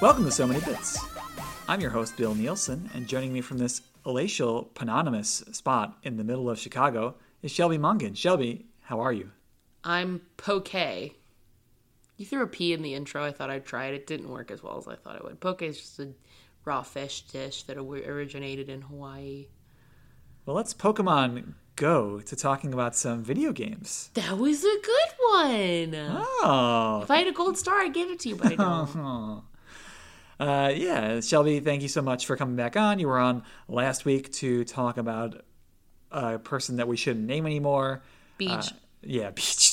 Welcome to So Many Bits. I'm your host, Bill Nielsen, and joining me from this palatial, panonymous spot in the middle of Chicago is Shelby Mungan. Shelby, how are you? I'm poke. You threw a P in the intro. I thought I'd try it. It didn't work as well as I thought it would. Poke is just a raw fish dish that originated in Hawaii. Well, let's Pokemon Go to talking about some video games. That was a good one. Oh. If I had a gold star, I'd give it to you, but I don't. Uh, yeah, Shelby, thank you so much for coming back on. You were on last week to talk about a person that we shouldn't name anymore. Beach. Uh, yeah, Beach.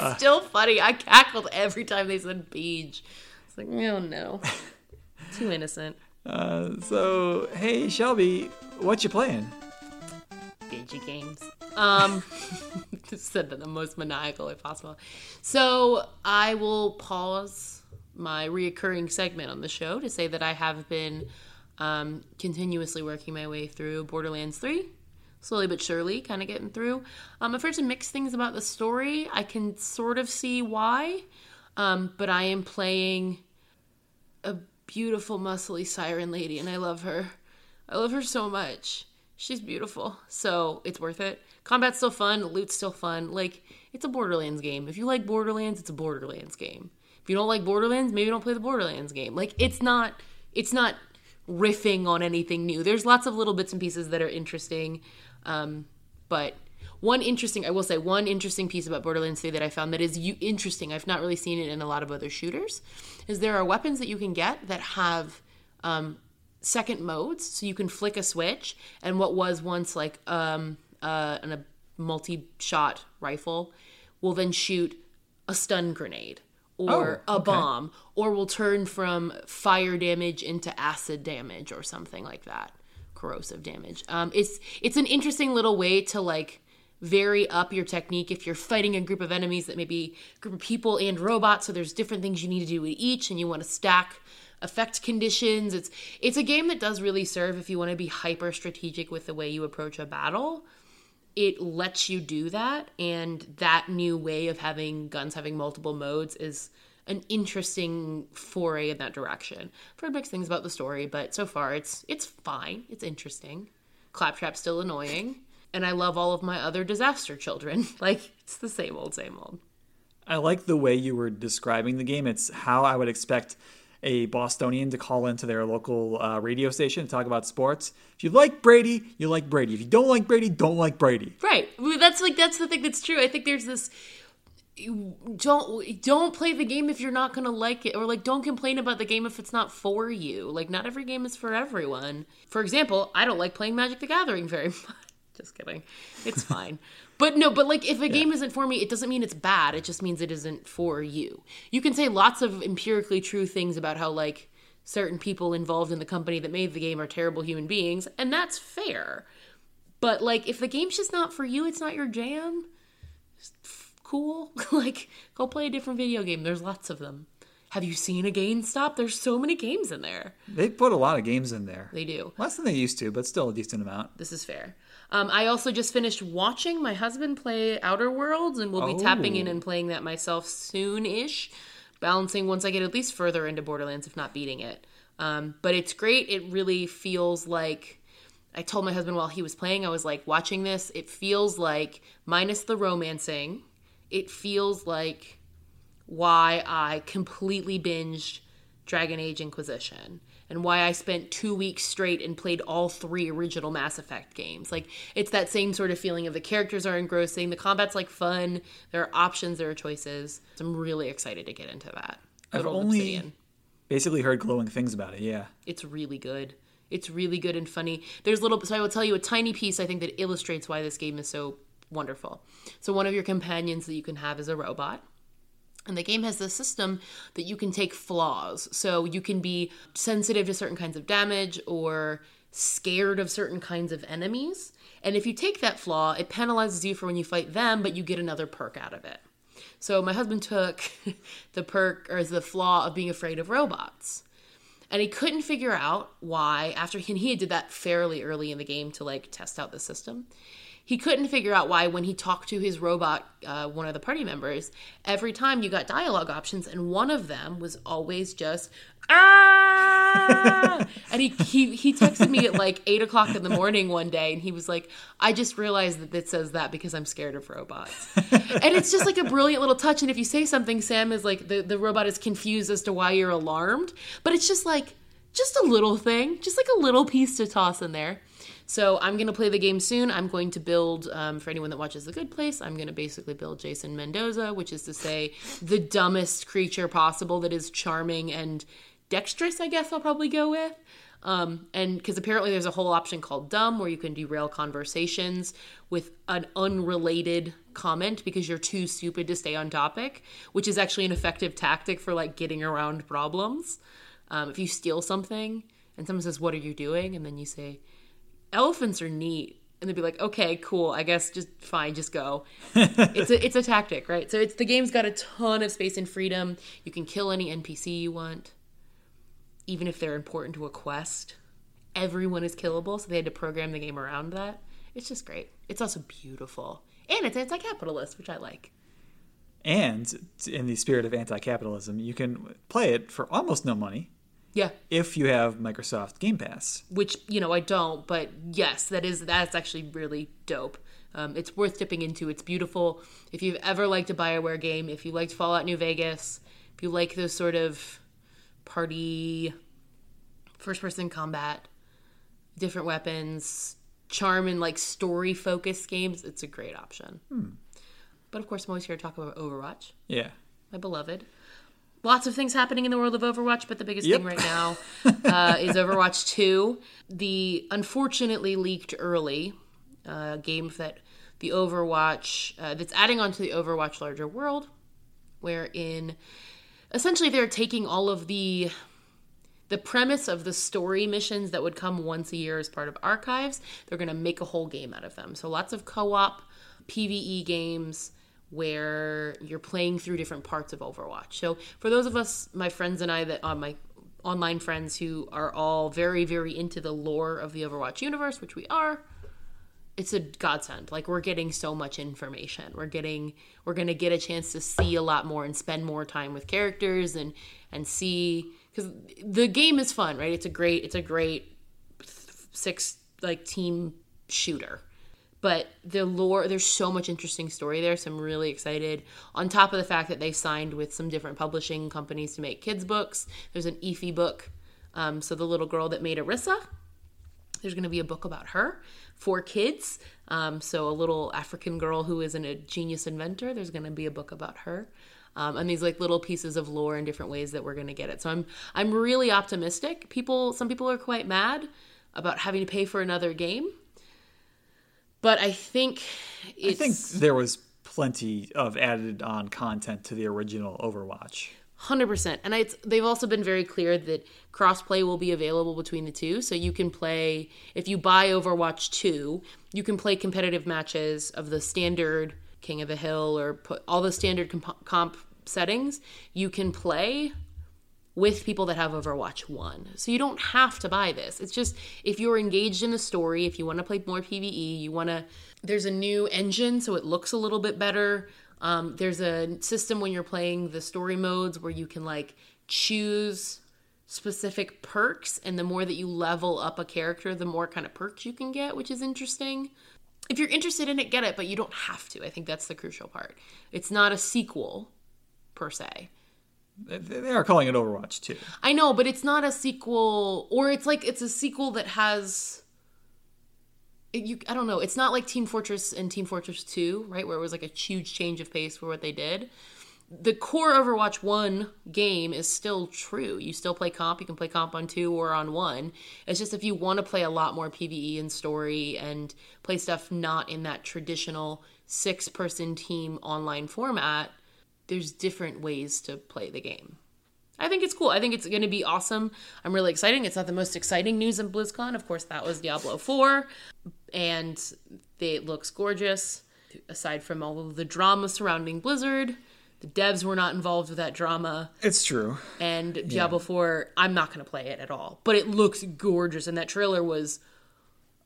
It's still funny. I cackled every time they said beach. It's like, oh no. Too innocent. Uh, so, hey, Shelby, what you playing? Digi games. Um, said that the most maniacal way possible. So I will pause my reoccurring segment on the show to say that I have been um, continuously working my way through Borderlands 3. Slowly but surely, kind of getting through. Um, I've heard some mixed things about the story. I can sort of see why, um, but I am playing a beautiful, muscly siren lady, and I love her. I love her so much. She's beautiful, so it's worth it. Combat's still fun, loot's still fun. Like, it's a Borderlands game. If you like Borderlands, it's a Borderlands game. If you don't like Borderlands, maybe don't play the Borderlands game. Like it's not it's not riffing on anything new. There's lots of little bits and pieces that are interesting. Um, but one interesting, I will say, one interesting piece about Borderlands 3 that I found that is u- interesting, I've not really seen it in a lot of other shooters, is there are weapons that you can get that have um, second modes. So you can flick a switch, and what was once like um, uh, an, a multi shot rifle will then shoot a stun grenade or Oh, a okay. bomb or will turn from fire damage into acid damage or something like that corrosive damage. Um, it's it's an interesting little way to like vary up your technique if you're fighting a group of enemies that may be group of people and robots so there's different things you need to do with each and you want to stack effect conditions. It's it's a game that does really serve if you want to be hyper strategic with the way you approach a battle. It lets you do that and that new way of having guns having multiple modes is an interesting foray in that direction i've heard mixed things about the story but so far it's it's fine it's interesting claptrap's still annoying and i love all of my other disaster children like it's the same old same old I like the way you were describing the game. It's how I would expect a Bostonian to call into their local uh, radio station to talk about sports. If you like Brady, you like Brady. If you don't like Brady, don't like Brady. right Well, that's like that's the thing that's true i think there's this don't don't play the game if you're not gonna like it or like don't complain about the game if it's not for you. Like not every game is for everyone. For example i don't like playing magic the gathering very much. Just kidding. It's fine. But no but like if a game isn't for me it doesn't mean it's bad. It just means it isn't for you. You can say lots of empirically true things about how like certain people involved in the company that made the game are terrible human beings and that's fair. But like if the game's just not for you it's not your jam cool. like, go play a different video game. There's lots of them. Have you seen a GameStop? There's so many games in there. They put a lot of games in there. They do. Less than they used to, but still a decent amount. This is fair. Um, I also just finished watching my husband play Outer Worlds, and we'll be tapping in Oh. and playing that myself soon ish. Balancing once I get at least further into Borderlands, if not beating it. Um, but it's great. It really feels like. I told my husband while he was playing, I was like, watching this, it feels like, minus the romancing, it feels like why I completely binged Dragon Age Inquisition and why I spent two weeks straight and played all three original Mass Effect games. Like, it's that same sort of feeling of the characters are engrossing, the combat's like fun, there are options, there are choices. So I'm really excited to get into that. I've only Obsidian. basically heard glowing things about it. Yeah. It's really good. It's really good and funny. There's little, so I will tell you a tiny piece I think that illustrates why this game is so wonderful. So, one of your companions that you can have is a robot. And the game has this system that you can take flaws. So you can be sensitive to certain kinds of damage or scared of certain kinds of enemies. And if you take that flaw, it penalizes you for when you fight them, but you get another perk out of it. So my husband took the perk or the flaw of being afraid of robots. And he couldn't figure out why, after he, he did that fairly early in the game to like test out the system, he couldn't figure out why when he talked to his robot uh, one of the party members every time you got dialogue options and one of them was always just ah! And he, he he texted me at like eight o'clock in the morning one day and he was like i just realized that it says that because i'm scared of robots. And it's just like a brilliant little touch. And if you say something sam is like the, the robot is confused as to why you're alarmed. But it's just like just a little thing just like a little piece to toss in there so I'm going to play the game soon. I'm going to build, um, for anyone that watches The Good Place, I'm going to basically build Jason Mendoza, which is to say the dumbest creature possible that is charming and dexterous, I guess I'll probably go with. Um, and because apparently there's a whole option called dumb where you can derail conversations with an unrelated comment because you're too stupid to stay on topic, which is actually an effective tactic for like getting around problems. Um, if you steal something and someone says, What are you doing? and then you say, elephants are neat. And they'd be like okay cool. I guess just fine just go. It's a it's a tactic right? So it's the game's got a ton of space and freedom. You can kill any npc you want even if they're important to a quest. Everyone is killable so they had to program the game around that. It's just great. It's also beautiful. And it's anti-capitalist which i like. And in the spirit of anti-capitalism you can play it for almost no money yeah. If you have Microsoft Game Pass. Which, you know, I don't, but yes, that is that's actually really dope. Um, it's worth dipping into. It's beautiful. If you've ever liked a BioWare game, if you liked Fallout New Vegas, if you like those sort of party first person combat, different weapons, charm and like story focused games, it's a great option. Hmm. But of course, I'm always here to talk about Overwatch. Yeah. My beloved lots of things happening in the world of Overwatch, but the biggest yep. thing right now uh, is Overwatch 2. The unfortunately leaked early uh, game that the Overwatch, uh, that's adding on to the Overwatch larger world, wherein essentially they're taking all of the the premise of the story missions that would come once a year as part of archives they're going to make a whole game out of them so lots of co-op pve games where you're playing through different parts of Overwatch. So for those of us, my friends and I, that uh, my online friends who are all very, very into the lore of the Overwatch universe, which we are, it's a godsend. Like we're getting so much information. We're getting, we're gonna get a chance to see a lot more and spend more time with characters and and see because the game is fun, right? It's a great, it's a great six like team shooter but the lore there's so much interesting story there so i'm really excited. On top of the fact that they signed with some different publishing companies to make kids books there's an Efi book um, so the little girl that made Orisa there's going to be a book about her for kids. Um, so a little african girl who isn't a genius inventor there's going to be a book about her. Um, and these like little pieces of lore in different ways that we're going to get it. So i'm i'm really optimistic. People some people are quite mad about having to pay for another game but I think I think there was plenty of added on content to the original Overwatch. Hundred percent, and it's, they've also been very clear that crossplay will be available between the two. So you can play if you buy Overwatch two, you can play competitive matches of the standard King of the Hill or put all the standard comp, comp settings. You can play with people that have Overwatch 1. So you don't have to buy this. It's just if you're engaged in the story, if you want to play more PvE, you want to. There's a new engine, so it looks a little bit better. Um, there's a system when you're playing the story modes where you can like choose specific perks, and the more that you level up a character, the more kind of perks you can get, which is interesting. If you're interested in it, get it, but you don't have to. I think that's the crucial part. It's not a sequel per se. They are calling it Overwatch 2. I know, but it's not a sequel, or it's like it's a sequel that has. You, I don't know. It's not like Team Fortress and Team Fortress 2, right? Where it was like a huge change of pace for what they did. The core Overwatch 1 game is still true. You still play comp. You can play comp on 2 or on 1. It's just if you want to play a lot more PvE and story and play stuff not in that traditional six person team online format, there's different ways to play the game. I think it's cool. I think it's going to be awesome. I'm really excited. It's not the most exciting news in BlizzCon. Of course, that was Diablo 4, and it looks gorgeous. Aside from all of the drama surrounding Blizzard, the devs were not involved with that drama. It's true. And Diablo 4, I'm not going to play it at all. But it looks gorgeous, and that trailer was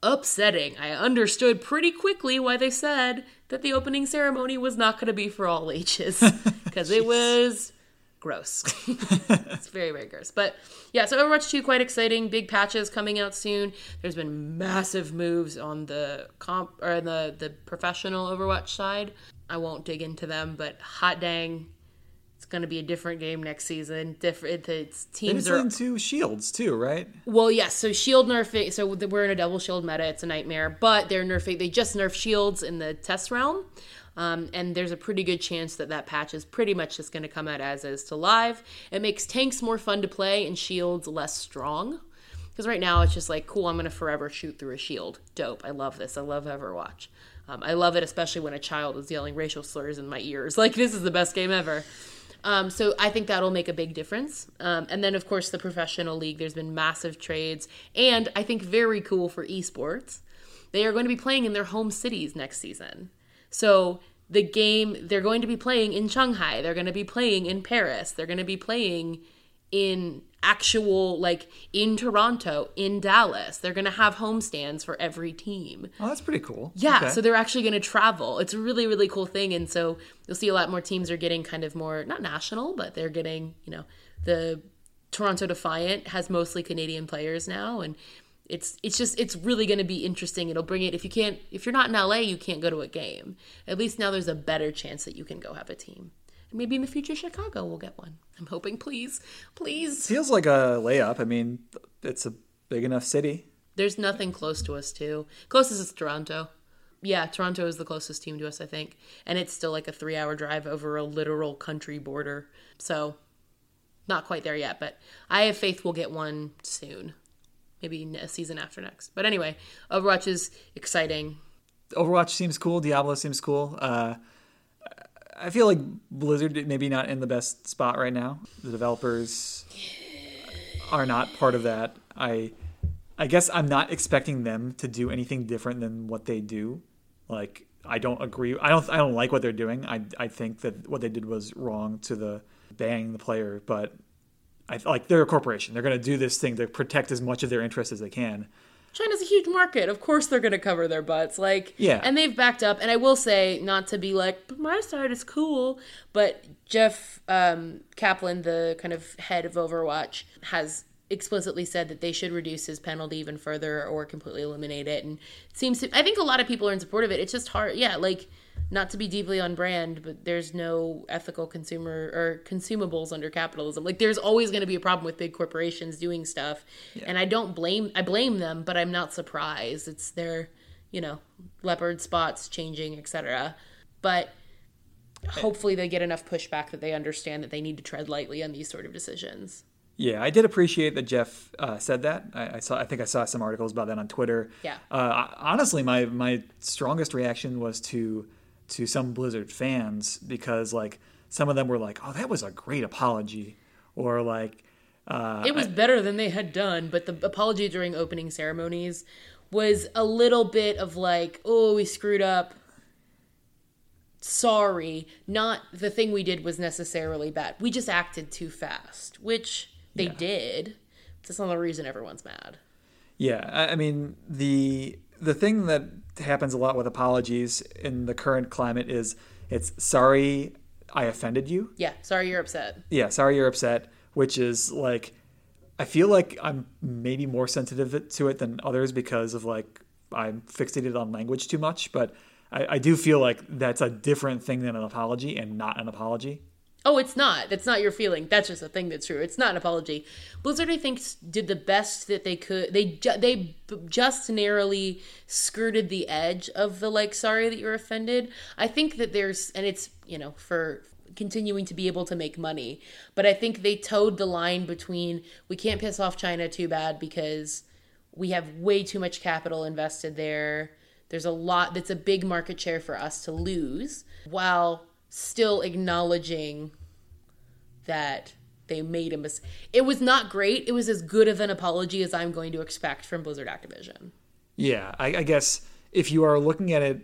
upsetting. I understood pretty quickly why they said that the opening ceremony was not going to be for all ages because it was gross. it's very very gross. But yeah, so Overwatch 2 quite exciting. Big patches coming out soon. There's been massive moves on the comp or the the professional Overwatch side. I won't dig into them, but hot dang, going to be a different game next season. Different it's teams are into shields too, right? well, yes. So shield nerfing. So we're in a double shield meta. It's a nightmare. But they're nerfing. They just nerf shields in the test realm, um, and there's a pretty good chance that that patch is pretty much just going to come out as is to live. It makes tanks more fun to play and shields less strong. Because right now it's just like, cool. I'm going to forever shoot through a shield. Dope. I love this. I love Overwatch. Um, I love it, especially when a child is yelling racial slurs in my ears. Like this is the best game ever. Um, so I think that'll make a big difference. Um, and then, of course, the professional league. There's been massive trades, and I think very cool for esports. They are going to be playing in their home cities next season. So the game they're going to be playing in Shanghai. They're going to be playing in Paris. They're going to be playing in actual like in Toronto, in Dallas. They're going to have homestands for every team. Oh, that's pretty cool. Yeah, Okay. so they're actually going to travel. It's a really, really cool thing. And so you'll see a lot more teams are getting kind of more, not national, but they're getting, you know, the Toronto Defiant has mostly Canadian players now. And it's it's just it's really going to be interesting it'll bring it if you can't if you're not in la you can't go to a game at least now there's a better chance that you can go have a team maybe in the future chicago will get one i'm hoping please please feels like a layup. I mean, it's a big enough city. There's nothing close to us too. Closest is Toronto. Yeah, Toronto is the closest team to us, I think, and it's still like a three-hour drive over a literal country border. So, not quite there yet, but I have faith we'll get one soon, maybe a season after next. But anyway, Overwatch is exciting. Overwatch seems cool. Diablo seems cool. Uh, I feel like Blizzard maybe not in the best spot right now. The developers are not part of that. I I guess I'm not expecting them to do anything different than what they do. Like I don't agree. I don't I don't like what they're doing. I I think that what they did was wrong to the banning the player, but I like they're a corporation. They're going to do this thing to protect as much of their interest as they can. China's a huge market. Of course they're going to cover their butts. Like, Yeah. And they've backed up. And I will say, not to be like, but my side is cool, but Jeff um, Kaplan, the kind of head of Overwatch, has explicitly said that they should reduce his penalty even further or completely eliminate it. And it seems to, I think a lot of people are in support of it. It's just hard. Yeah, like, not to be deeply on brand, but there's no ethical consumer or consumables under capitalism. Like there's always going to be a problem with big corporations doing stuff, and I don't blame I blame them, but I'm not surprised. It's their, you know, leopard spots changing, etc. But hopefully they get enough pushback that they understand that they need to tread lightly on these sort of decisions. Yeah, I did appreciate that Jeff uh, said that. I, I saw. I think I saw some articles about that on Twitter. Yeah. Uh, honestly, my my strongest reaction was to to some Blizzard fans because like some of them were like, "Oh, that was a great apology," or like, uh, It was better than they had done, but the apology during opening ceremonies was a little bit of like, oh, we screwed up. Sorry. Not the thing we did was necessarily bad. We just acted too fast, which they Yeah. did. That's not the reason everyone's mad. Yeah, I, I mean the the thing that happens a lot with apologies in the current climate is it's sorry I offended you. Yeah, sorry you're upset. yeah, sorry you're upset, which is like I feel like I'm maybe more sensitive to it than others because of like I'm fixated on language too much, but I, I do feel like that's a different thing than an apology and not an apology. Oh, it's not. That's not your feeling. That's just a thing that's true. It's not an apology. Blizzard, I think, did the best that they could. They ju- they just narrowly skirted the edge of the like, sorry that you're offended. I think that there's, and it's you know for continuing to be able to make money, but I think they toed the line between we can't piss off China too bad because we have way too much capital invested there. There's a lot that's a big market share for us to lose while still acknowledging that they made a mistake. It was not great. It was as good of an apology as I'm going to expect from Blizzard Activision. Yeah, I, I guess if you are looking at it,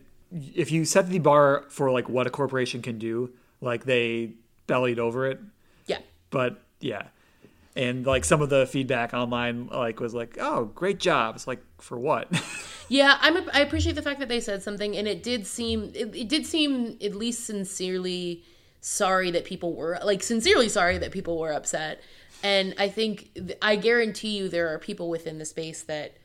if you set the bar for like what a corporation can do, like they bellied over it. Yeah. But yeah, and like some of the feedback online like was like, "Oh, great job." It's like for what? Yeah, I'm. A, I appreciate the fact that they said something, and it did seem. It, it did seem at least sincerely sorry that people were like sincerely sorry that people were upset. And I think I guarantee you there are people within the space that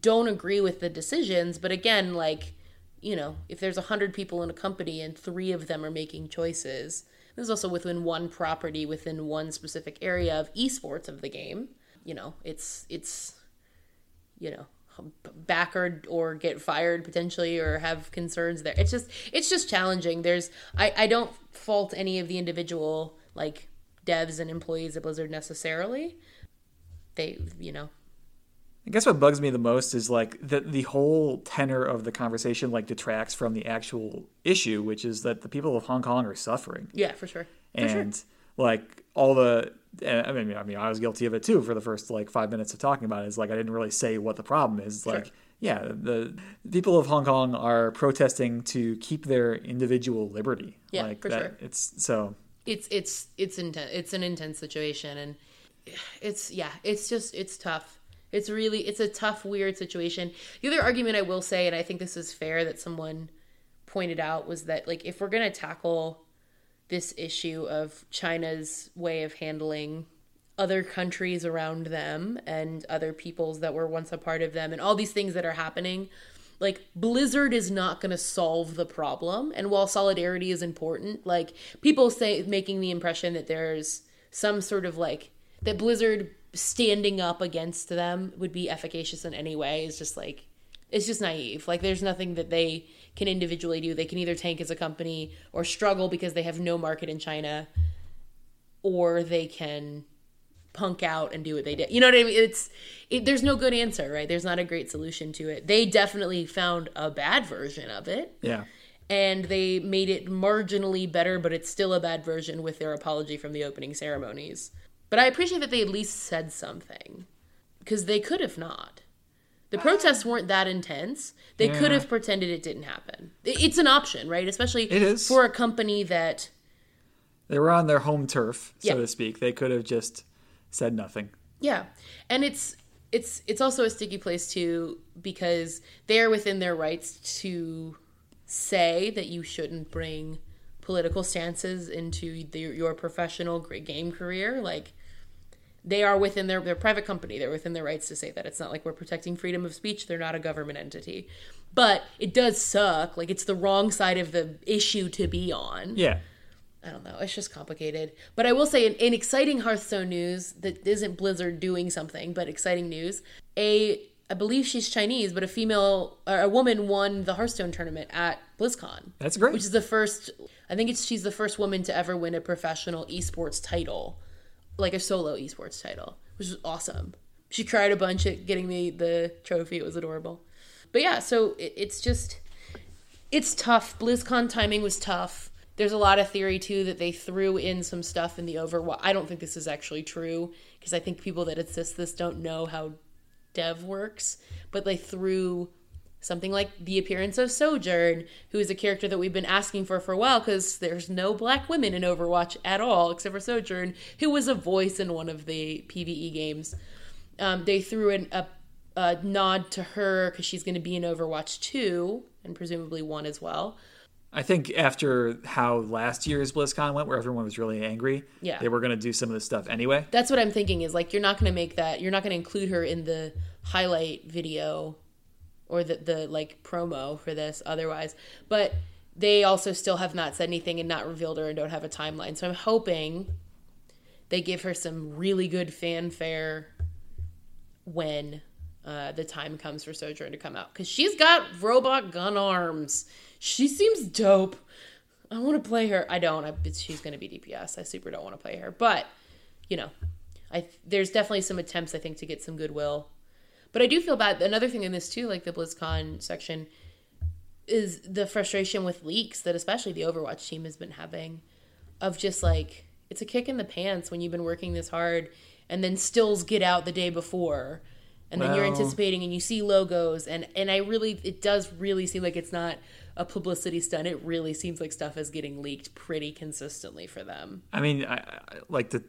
don't agree with the decisions. But again, like you know, if there's a hundred people in a company and three of them are making choices, this is also within one property within one specific area of esports of the game. You know, it's it's you know back or, or get fired potentially or have concerns there. It's just it's just challenging. There's i i don't fault any of the individual like devs and employees at blizzard necessarily. They you know I guess what bugs me the most is like the the whole tenor of the conversation like detracts from the actual issue, which is that the people of Hong Kong are suffering. yeah for sure for and sure. like all the I mean I mean I was guilty of it too for the first like 5 minutes of talking about it. it. Is like I didn't really say what the problem is. Like yeah, the people of Hong Kong are protesting to keep their individual liberty. Yeah, like for that, sure. It's so it's it's it's intense it's an intense situation and it's yeah it's just it's tough it's really it's a tough weird situation. The other argument i will say and i think this is fair that someone pointed out was that like if we're going to tackle this issue of china's way of handling other countries around them and other peoples that were once a part of them and all these things that are happening like blizzard is not going to solve the problem. And while solidarity is important like people say making the impression that there's some sort of like that blizzard standing up against them would be efficacious in any way is just like it's just naive like there's nothing that they can individually do they can either tank as a company or struggle because they have no market in china or they can punk out and do what they did. You know what I mean? It's it, there's no good answer, right? There's not a great solution to it. They definitely found a bad version of it, yeah. and they made it marginally better, but it's still a bad version with their apology from the opening ceremonies. But I appreciate that they at least said something because they could have not. The protests weren't that intense. They could have pretended it didn't happen. It's an option, right? Especially It is. for a company that They were on their home turf, so Yeah. to speak. They could have just said nothing. Yeah, and it's it's it's also a sticky place too because they're within their rights to say that you shouldn't bring political stances into the, your professional game career. Like they are within their their private company. They're within their rights to say that. It's not like we're protecting freedom of speech. They're not a government entity. But it does suck. Like it's the wrong side of the issue to be on. Yeah. I don't know. It's just complicated. But I will say, in, in exciting Hearthstone news that isn't Blizzard doing something, but exciting news, a I believe she's Chinese, but a female, or a woman won the Hearthstone tournament at BlizzCon, That's great. which is the first. I think it's she's the first woman to ever win a professional esports title, like a solo esports title, which was awesome. She cried a bunch at getting me the trophy. It was adorable. But yeah, so it, it's just it's tough. BlizzCon timing was tough. There's a lot of theory too that they threw in some stuff in the Overwatch. I don't think this is actually true because I think people that assist this don't know how dev works, but they threw something like the appearance of Sojourn, who is a character that we've been asking for for a while because there's no black women in Overwatch at all except for Sojourn, who was a voice in one of the PVE games. Um, they threw in a, a nod to her because she's going to be in Overwatch 2 and presumably 1 as well. I think after how last year's BlizzCon went, where everyone was really angry, Yeah. they were going to do some of this stuff anyway. That's what I'm thinking is like you're not going to make that you're not going to include her in the highlight video or the the like promo for this otherwise. But they also still have not said anything and not revealed her and don't have a timeline. So I'm hoping they give her some really good fanfare when uh, the time comes for Sojourn to come out because she's got robot gun arms. She seems dope. I want to play her. I don't. I, she's going to be DPS. I super don't want to play her, but you know, I there's definitely some attempts I think to get some goodwill. But I do feel bad. Another thing in this too, like the BlizzCon section, is the frustration with leaks that especially the Overwatch team has been having, of just like it's a kick in the pants when you've been working this hard and then stills get out the day before and then you're anticipating and you see logos and and I really it does really seem like it's not a publicity stunt. It really seems like stuff is getting leaked pretty consistently for them. I mean, I, I like to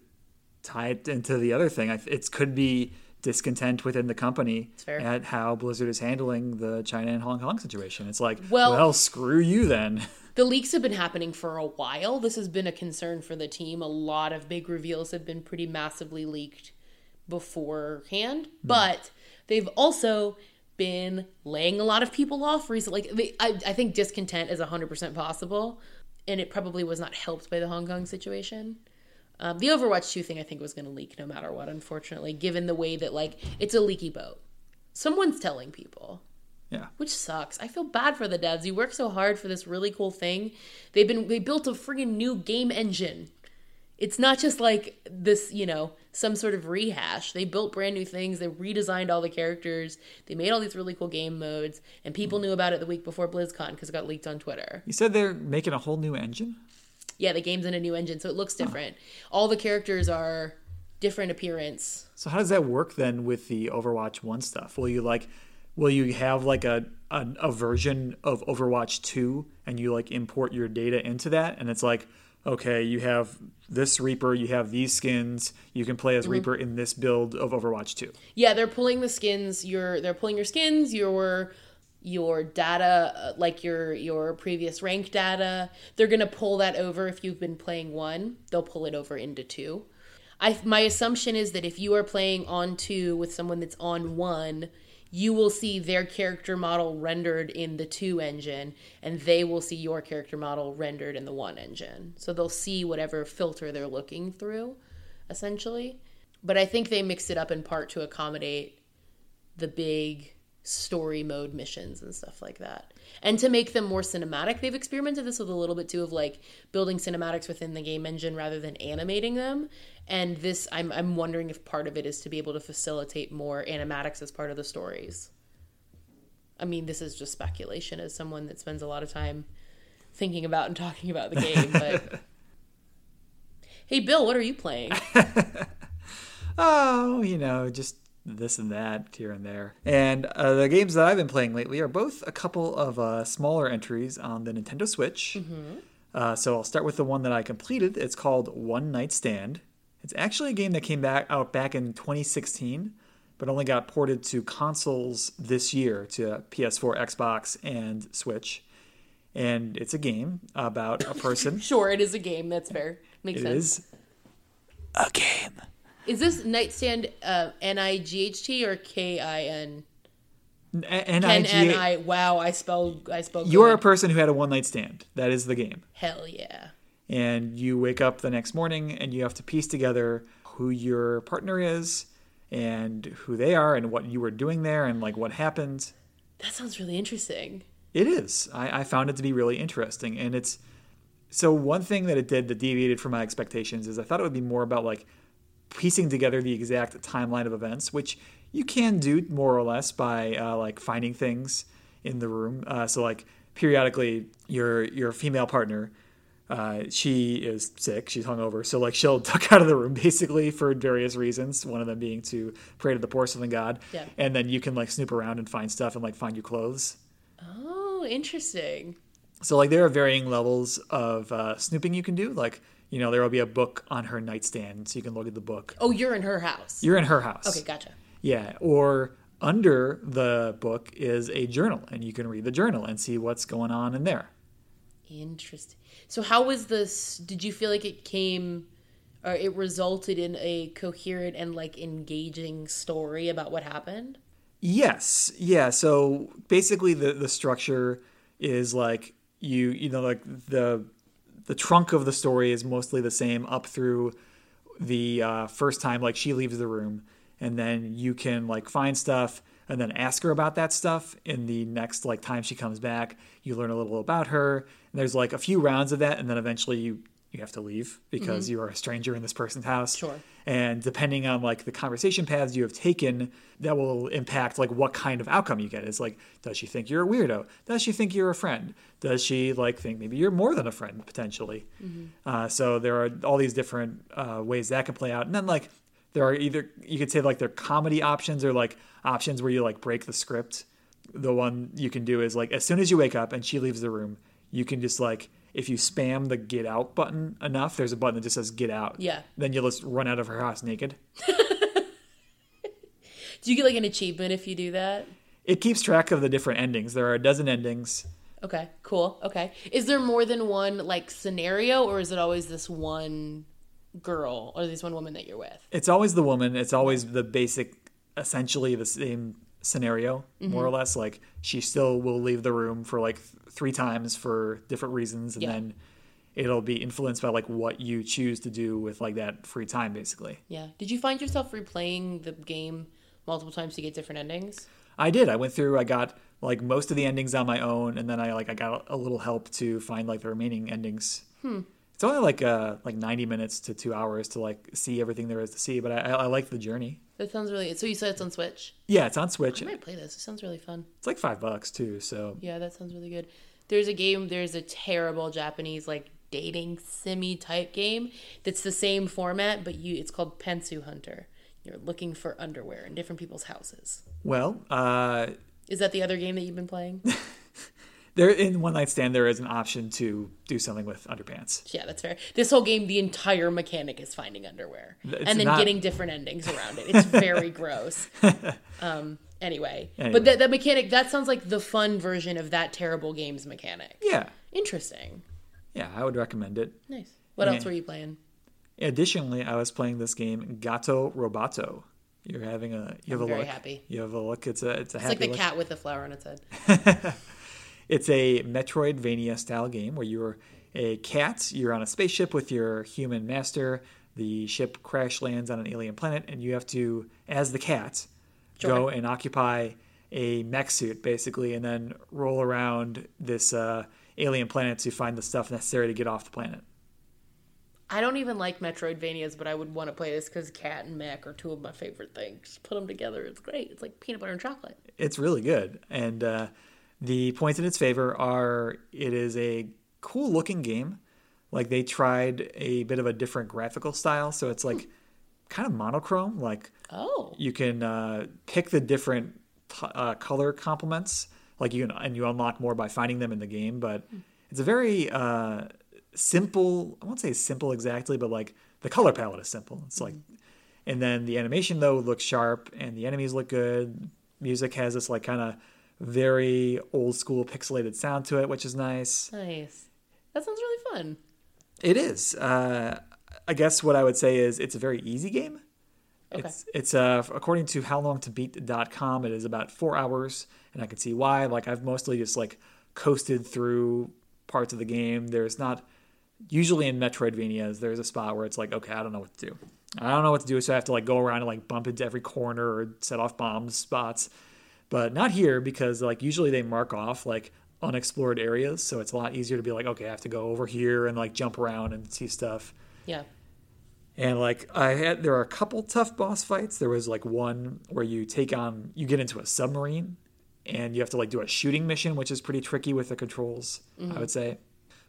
tie it into the other thing. I, it could be discontent within the company at how Blizzard is handling the China and Hong Kong situation. It's like, Well- well, screw you then. The leaks have been happening for a while. This has been a concern for the team. A lot of big reveals have been pretty massively leaked beforehand, hmm. but they've also been laying a lot of people off recently. Like, they, I, I think discontent is 100% possible, and it probably was not helped by the Hong Kong situation. Um, the Overwatch 2 thing I think was going to leak no matter what, unfortunately, given the way that, like, it's a leaky boat. Someone's telling people Yeah. which sucks. I feel bad for the devs. You work so hard for this really cool thing. They've been they built a friggin' new game engine. It's not just like this, you know, some sort of rehash. They built brand new things. They redesigned all the characters. They made all these really cool game modes, and people knew about it the week before BlizzCon because it got leaked on Twitter. You said they're making a whole new engine? Yeah, the game's in a new engine, so it looks different. All the characters are different appearance. So how does that work then with the Overwatch 1 stuff? Will you like will you have like a, a a version of Overwatch 2 and you like import your data into that and it's like okay, you have this Reaper, you have these skins, you can play as mm-hmm. Reaper in this build of Overwatch 2. Yeah, they're pulling the skins. you're they're pulling your skins. Your your data, uh, like your your previous rank data. They're gonna pull that over if you've been playing one. They'll pull it over into two. I my assumption is that if you are playing on two with someone that's on one, you will see their character model rendered in the two engine, and they will see your character model rendered in the one engine. So they'll see whatever filter they're looking through, essentially. But I think they mixed it up in part to accommodate the big story mode missions and stuff like that. And to make them more cinematic, they've experimented this with a little bit too of like building cinematics within the game engine rather than animating them. And this I'm I'm wondering if part of it is to be able to facilitate more animatics as part of the stories. I mean, this is just speculation as someone that spends a lot of time thinking about and talking about the game, but Hey Bill, what are you playing? oh, you know, just this and that here and there. And uh, the games that I've been playing lately are both a couple of uh, smaller entries on the Nintendo Switch. Uh, so I'll start with the one that I completed. It's called One Night Stand. It's actually a game that came back out back in 2016, but only got ported to consoles this year to PS4, Xbox, and Switch. And it's a game about a person. Sure, it is a game, that's fair. Makes it sense. is a game. Is this nightstand uh, N I G H T or K I N? N- Ken N-I-G- N I. Wow, I spelled. I spelled. You're a person who had a one night stand. That is the game. hell yeah. And you wake up the next morning and you have to piece together who your partner is and who they are and what you were doing there and like what happened. That sounds really interesting. It is. I, I found it to be really interesting. And it's so one thing that it did that deviated from my expectations is I thought it would be more about like piecing together the exact timeline of events, which you can do more or less by uh, like finding things in the room. Uh, so like periodically, your your female partner, uh, she is sick, she's hungover, so like she'll duck out of the room basically for various reasons. One of them being to pray to the porcelain god, Yeah. and then you can like snoop around and find stuff and like find your clothes. Oh, interesting. So like there are varying levels of uh, snooping you can do. Like you know there will be a book on her nightstand, so you can look at the book. Oh, you're in her house. You're in her house. okay, gotcha. Yeah, or under the book is a journal, and you can read the journal and see what's going on in there. Interesting. So, how was this? Did you feel like it came, or it resulted in a coherent and like engaging story about what happened? Yes, yeah. So basically, the the structure is like you you know like the the trunk of the story is mostly the same up through the uh, first time like she leaves the room, and then you can like find stuff and then ask her about that stuff in the next like time she comes back. You learn a little about her, and there's like a few rounds of that, and then eventually you you have to leave because you are a stranger in this person's house. Mm-hmm. Sure. And depending on like the conversation paths you have taken, that will impact like what kind of outcome you get. It's like, does she think you're a weirdo? Does she think you're a friend? Does she like think maybe you're more than a friend potentially? Uh, so there are all these different uh, ways that can play out. And then like there are either you could say like they're comedy options or like options where you like break the script. The one you can do is like as soon as you wake up and she leaves the room, you can just like if you spam the get out button enough, there's a button that just says get out. Yeah. Then you'll just run out of her house naked. Do you get like an achievement if you do that? It keeps track of the different endings. There are a dozen endings. Okay, cool. Okay. Is there more than one like scenario or is it always this one girl or this one woman that you're with? It's always the woman. It's always the basic, essentially the same scenario, more Mm-hmm. or less. Like she still will leave the room for like th- three times for different reasons, and Yeah. then it'll be influenced by like what you choose to do with like that free time, basically. Yeah. Did you find yourself replaying the game multiple times to get different endings? I did. I went through. I got like most of the endings on my own, and then I like I got a little help to find like the remaining endings. Hmm. It's only like uh like ninety minutes to two hours to like see everything there is to see, but I, I, I like the journey. That sounds really So you said it's on Switch? Yeah, it's on Switch. I might play this. It sounds really fun. It's like five bucks too. So Yeah, that sounds really good. There's a game, there's a terrible Japanese like dating simi type game that's the same format, but you it's called Pantsu Hunter. You're looking for underwear in different people's houses. well, uh, Is that the other game that you've been playing? there in One Night Stand there is an option to do something with underpants. yeah, that's fair. This whole game, the entire mechanic is finding underwear It's and then not- getting different endings around it. It's very gross. Um, anyway, Anyway. but that, that mechanic that sounds like the fun version of that terrible game's mechanic. Yeah, Interesting. yeah, I would recommend it. Nice. What Yeah. else were you playing? Additionally, I was playing this game Gato Robato. You're having a you have I'm a very look. happy. You have a look. It's a it's a It's happy like the look. cat with the flower on its head. It's a Metroidvania style game where you're a cat. You're on a spaceship with your human master. The ship crash lands on an alien planet, and you have to, as the cat, go and occupy a mech suit, basically, and then roll around this uh, alien planet to find the stuff necessary to get off the planet. I don't even like Metroidvanias, but I would want to play this because cat and mech are two of my favorite things. Put them together, it's great. It's like peanut butter and chocolate. It's really good, and uh, the points in its favor are it is a cool looking game. Like they tried a bit of a different graphical style, so it's like kind of monochrome. Like Oh, you can uh, pick the different t- uh, color complements, like you can, and you unlock more by finding them in the game. But it's a very uh, simple. I won't say simple exactly, but like the color palette is simple. It's like, and then the animation though looks sharp, and the enemies look good. Music has this like kind of very old school pixelated sound to it, which is nice. nice. That sounds really fun. It is. Uh, I guess what I would say is it's a very easy game. Okay. It's it's uh according to howlongtobeat.com it is about 4 hours and I can see why like I've mostly just like coasted through parts of the game. There's not usually in Metroidvanias there's a spot where it's like okay, I don't know what to do. I don't know what to do so I have to like go around and like bump into every corner or set off bomb spots. But not here because like usually they mark off like unexplored areas, so it's a lot easier to be like okay, I have to go over here and like jump around and see stuff. Yeah. And like I had, there are a couple tough boss fights. There was like one where you take on, you get into a submarine, and you have to like do a shooting mission, which is pretty tricky with the controls. I mm-hmm. would say,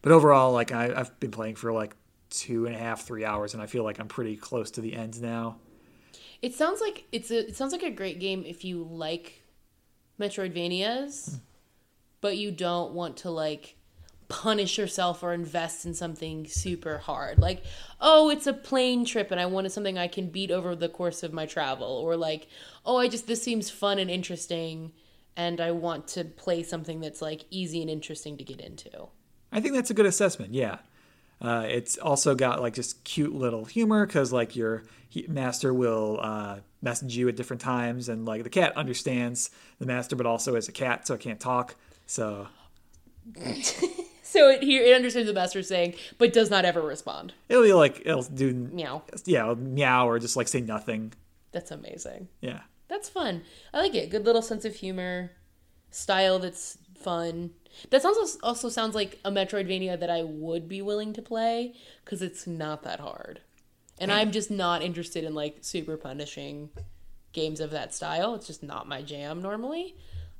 but overall, like I, I've been playing for like two and a half, three hours, and I feel like I'm pretty close to the end now. It sounds like it's a it sounds like a great game if you like Metroidvanias, but you don't want to like punish yourself or invest in something super hard. Like, oh, it's a plane trip and I wanted something I can beat over the course of my travel or like, oh, I just this seems fun and interesting and I want to play something that's like easy and interesting to get into. I think that's a good assessment. Yeah. Uh, it's also got like just cute little humor because like your he- master will uh, message you at different times, and like the cat understands the master, but also is a cat, so it can't talk. So So it here it understands the master saying, but does not ever respond. it'll be like it'll do Meow. yeah it'll meow or just like say nothing. That's amazing. Yeah. That's fun. I like it. Good little sense of humor, style that's fun. That sounds also sounds like a Metroidvania that I would be willing to play because it's not that hard, and hmm. I'm just not interested in like super punishing games of that style. It's just not my jam normally.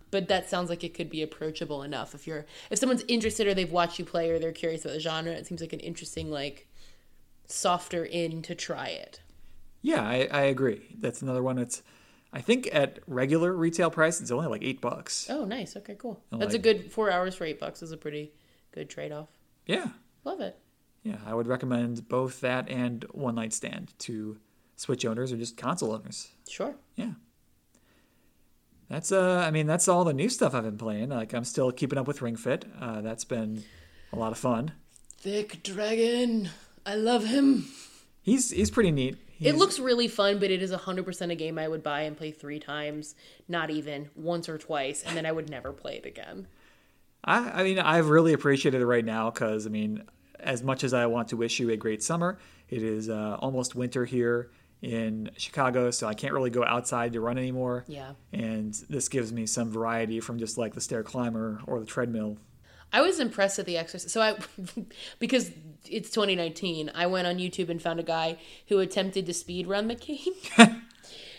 But that sounds like it could be approachable enough if you're if someone's interested or they've watched you play or they're curious about the genre. It seems like an interesting like softer in to try it. Yeah, I, I agree. That's another one that's, I think at regular retail price, it's only like eight bucks. Oh, nice. Okay, cool. That's a good four hours for eight bucks. Is a pretty good trade off. Yeah, Love it. yeah. I would recommend both that and One Night Stand to Switch owners or just console owners. Sure. Yeah. That's uh, I mean, that's all the new stuff I've been playing. Like I'm still keeping up with Ring Fit. Uh, that's been a lot of fun. Thick Dragon. I love him. He's he's pretty neat. It looks really fun, but it is 100% a game I would buy and play three times, not even once or twice, and then I would never play it again. I, I mean, I've really appreciated it right now because, I mean, as much as I want to wish you a great summer, it is uh, almost winter here in Chicago, so I can't really go outside to run anymore. Yeah. And this gives me some variety from just like the stair climber or the treadmill. I was impressed at the exercise. So I, because it's 2019, I went on YouTube and found a guy who attempted to speed run the game.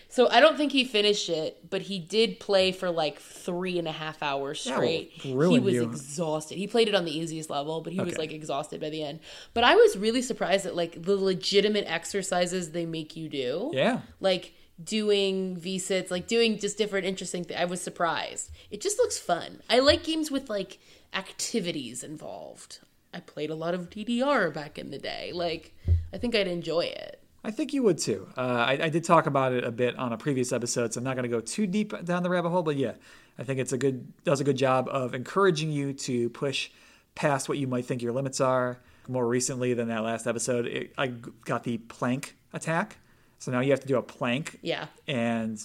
so I don't think he finished it, but he did play for like three and a half hours straight. he was you. exhausted. He played it on the easiest level, but he was like exhausted by the end. But I was really surprised at like the legitimate exercises they make you do Yeah. like doing V-sits, like doing just different interesting things. I was surprised. It just looks fun. I like games with like activities involved. I played a lot of DDR back in the day. Like, I think I'd enjoy it. I think you would too. Uh, I, I did talk about it a bit on a previous episode, so I'm not going to go too deep down the rabbit hole. But yeah, I think it's a good does a good job of encouraging you to push past what you might think your limits are. More recently than that last episode, it, I got the plank attack, so now you have to do a plank, Yeah. and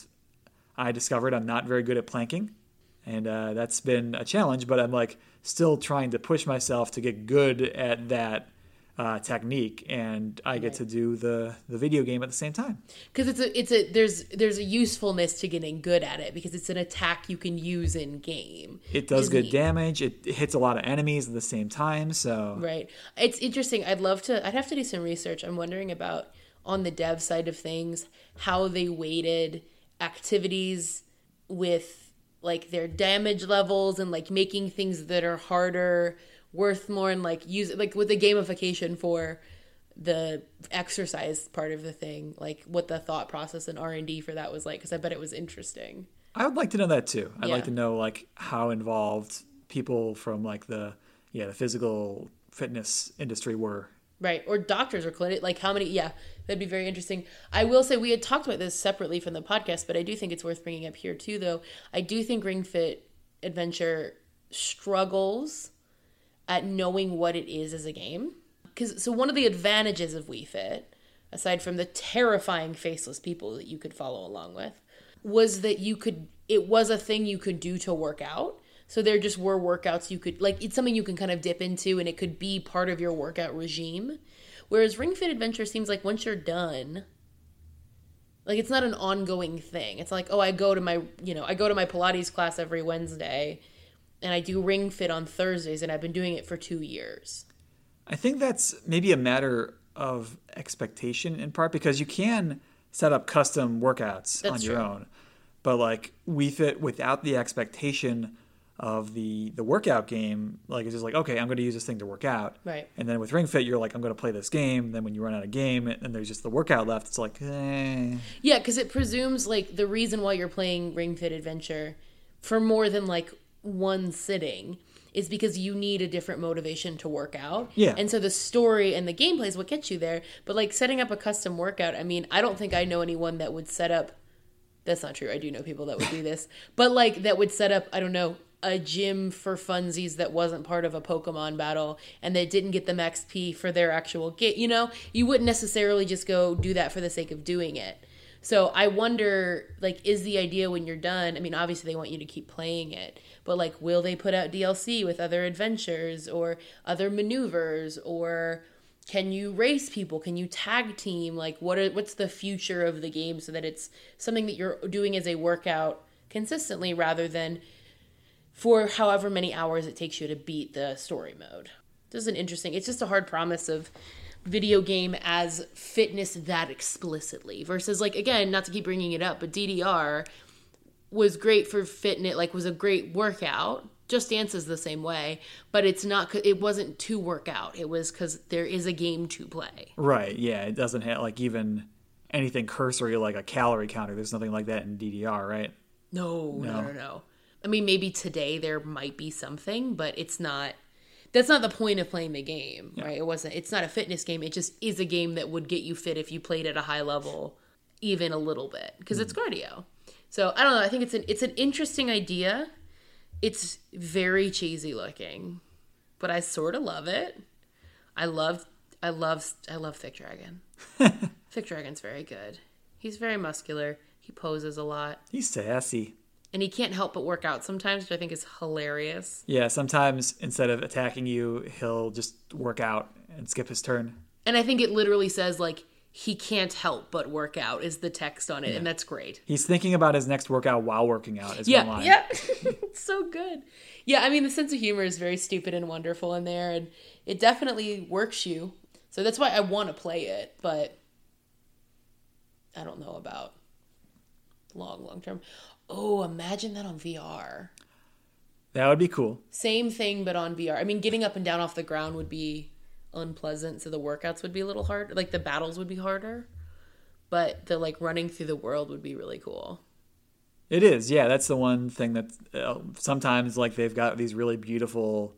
I discovered I'm not very good at planking, and uh, that's been a challenge. But I'm like still trying to push myself to get good at that uh, technique, and I get to do the the video game at the same time. Cuz it's a it's a there's there's a usefulness to getting good at it because it's an attack you can use in game. It does good damage. It, it hits a lot of enemies at the same time. So Right. It's interesting. I'd love to I'd have to do some research. I'm wondering about on the dev side of things how they weighted activities with like their damage levels and like making things that are harder worth more and like use like with the gamification for the exercise part of the thing like what the thought process and r&d for that was like because i bet it was interesting I would like to know that too. I'd Yeah. like to know like how involved people from like the yeah the physical fitness industry were. Right. Or doctors or clinic. Like how many? Yeah, that'd be very interesting. I will say we had talked about this separately from the podcast, but I do think it's worth bringing up here too, though. I do think Ring Fit Adventure struggles at knowing what it is as a game. Because so one of the advantages of Wii Fit, aside from the terrifying faceless people that you could follow along with, was that you could. It was a thing you could do to work out. So there just were workouts you could like. It's something you can kind of dip into, and it could be part of your workout regime. Whereas Ring Fit Adventure seems like once you're done, like it's not an ongoing thing. It's like, oh, I go to my, you know, I go to my Pilates class every Wednesday and I do Ring Fit on Thursdays and I've been doing it for 2 years. I think that's maybe a matter of expectation in part because you can set up custom workouts on your true. own, but like Wii Fit without the expectation of the the workout game. Like it's just like okay, I'm going to use this thing to work out, Right. And then with Ring Fit, you're like I'm going to play this game. Then when you run out of game and there's just the workout left, it's like eh. Yeah, cuz it presumes like the reason why you're playing Ring Fit Adventure for more than like one sitting is because you need a different motivation to work out. Yeah. And so the story and the gameplay is what gets you there. But like setting up a custom workout, I mean, I don't think I know anyone that would set up that's not true. I do know people that would do this. But like that would set up, I don't know, a gym for funsies that wasn't part of a Pokemon battle and they didn't get them XP for their actual get, you know? You wouldn't necessarily just go do that for the sake of doing it. So I wonder, like, is the idea when you're done? I mean, obviously they want you to keep playing it, but like, will they put out DLC with other adventures or other maneuvers, or can you race people? Can you tag team? Like, what are what's the future of the game so that it's something that you're doing as a workout consistently rather than for however many hours it takes you to beat the story mode. This is an interesting. It's just a hard promise of video game as fitness that explicitly versus like again not to keep bringing it up but DDR was great for fitness like was a great workout just dance is the same way but it's not it wasn't to work out it was because there is a game to play Right. Yeah. It doesn't have like even anything cursory like a calorie counter. There's nothing like that in DDR, right? no no no no i mean maybe today there might be something but it's not that's not the point of playing the game right? It wasn't it's not a fitness game. It just is a game that would get you fit if you played at a high level even a little bit because it's mm. cardio. So i don't know i think it's an it's an interesting idea. It's very cheesy looking but i sort of love it. I love i love i love thick dragon. Thick dragon's very good. He's very muscular. He poses a lot. He's sassy. And he can't help but work out sometimes which i think is hilarious Yeah. Sometimes instead of attacking you, he'll just work out and skip his turn. and i think it literally says like he can't help but work out is the text on it and that's great He's thinking about his next workout while working out. Is yeah one line. yeah it's so good yeah i mean the sense of humor is very stupid and wonderful in there and it definitely works you so that's why i want to play it but i don't know about long long term oh imagine that on vr That would be cool. same thing but on vr i mean getting up and down off the ground would be unpleasant so the workouts would be a little hard like the battles would be harder but the like running through the world would be really cool It is, yeah. That's the one thing that uh, sometimes like they've got these really beautiful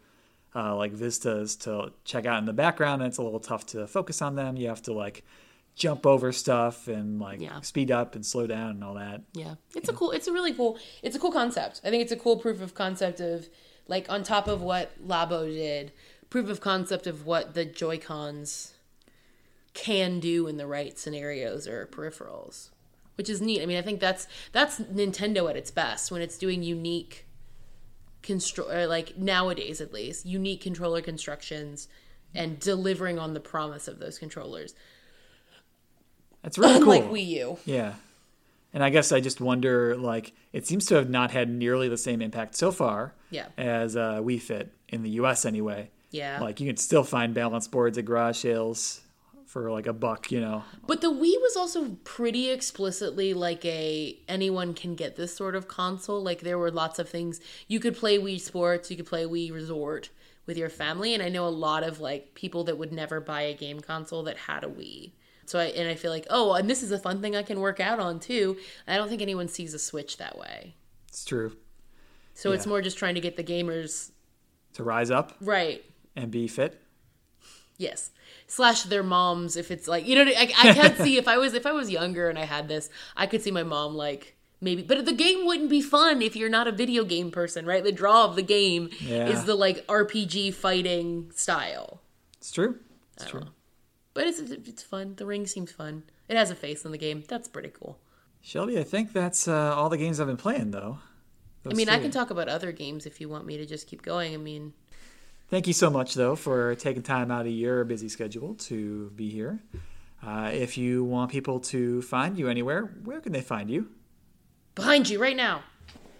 uh, like vistas to check out in the background, and it's a little tough to focus on them. You have to like jump over stuff and like Yeah. speed up and slow down and all that. Yeah, it's a cool. It's a really cool. It's a cool concept. I think it's a cool proof of concept of like on top of what Labo did, proof of concept of what the Joy Cons can do in the right scenarios or peripherals, which is neat. I mean, I think that's that's Nintendo at its best when it's doing unique constru or like nowadays at least unique controller constructions and delivering on the promise of those controllers. That's really cool. Unlike Wii U. Yeah. And I guess I just wonder, like, it seems to have not had nearly the same impact so far Yeah. as uh, Wii Fit in the U.S. anyway. Yeah. Like, you can still find balance boards at garage sales for like a buck, you know. But the Wii was also pretty explicitly like a anyone can get this sort of console. Like there were lots of things you could play Wii Sports, you could play Wii Resort with your family, and I know a lot of like people that would never buy a game console that had a Wii. So I and I feel like oh, and this is a fun thing I can work out on too. I don't think anyone sees a Switch that way. It's true. So it's more just trying to get the gamers To rise up right. and be fit. Yes. Slash their moms if it's like you know I, I can't see if I was if I was younger and I had this I could see my mom like maybe but the game wouldn't be fun if you're not a video game person right the draw of the game Yeah. is the like RPG fighting style It's true. It's true. But it's it's fun the ring seems fun it has a face in the game that's pretty cool Shelby, I think that's uh, all the games I've been playing, though. I Those mean I can talk about other games if you want me to just keep going I mean Thank you so much, though, for taking time out of your busy schedule to be here. Uh, if you want people to find you anywhere, where can they find you? behind you right now.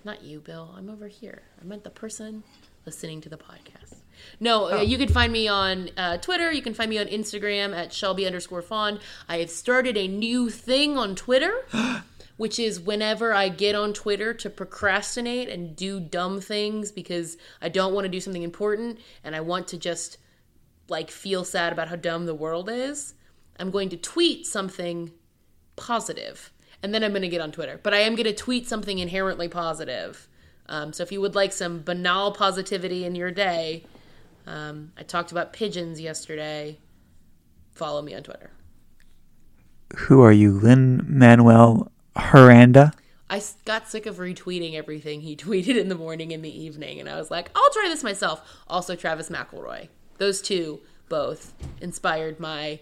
Not you, Bill. I'm over here. I meant the person listening to the podcast. No, uh, you can find me on uh, Twitter. You can find me on Instagram at Shelby underscore Fond. I have started a new thing on Twitter, which is whenever I get on Twitter to procrastinate and do dumb things because I don't want to do something important and I want to just like feel sad about how dumb the world is, I'm going to tweet something positive, and then I'm going to get on Twitter. But I am going to tweet something inherently positive. Um, so if you would like some banal positivity in your day, um, I talked about pigeons yesterday. Follow me on Twitter. Who are you, Lin-Manuel Miranda? I got sick of retweeting everything he tweeted in the morning and the evening, and I was like, I'll try this myself. Also, Travis McElroy. Those two both inspired my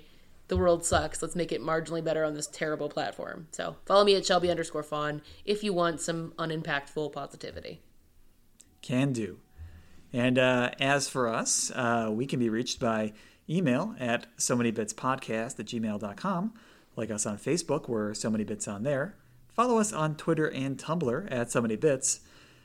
"The world sucks. Let's make it marginally better on this terrible platform." So follow me at Shelby underscore Fawn if you want some unimpactful positivity. Can do. And uh, as for us, uh, we can be reached by email at so many bits podcast at gmail.com. Like us on Facebook, we're so many bits on there. Follow us on Twitter and Tumblr at so many bits.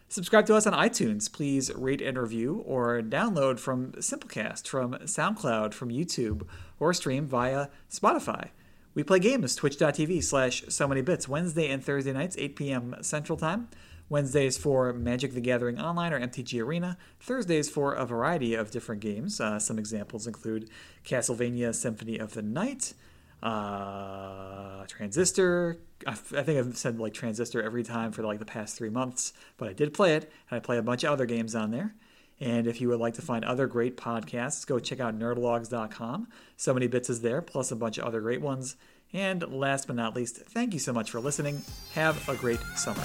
Subscribe to us on iTunes. Please rate and review or download from Simplecast, from SoundCloud, from YouTube, or stream via Spotify. We play games, twitch.tv slash so many bits, Wednesday and Thursday nights, 8 p.m. Central Time. Wednesdays for Magic the Gathering Online or MTG Arena. Thursdays for a variety of different games. Uh, some examples include Castlevania Symphony of the Night, uh, Transistor. I, think I've said like Transistor every time for like the past three months, but I did play it, and I play a bunch of other games on there. And if you would like to find other great podcasts, go check out nerdlogs.com. So many bits is there, plus a bunch of other great ones. And last but not least, thank you so much for listening. Have a great summer.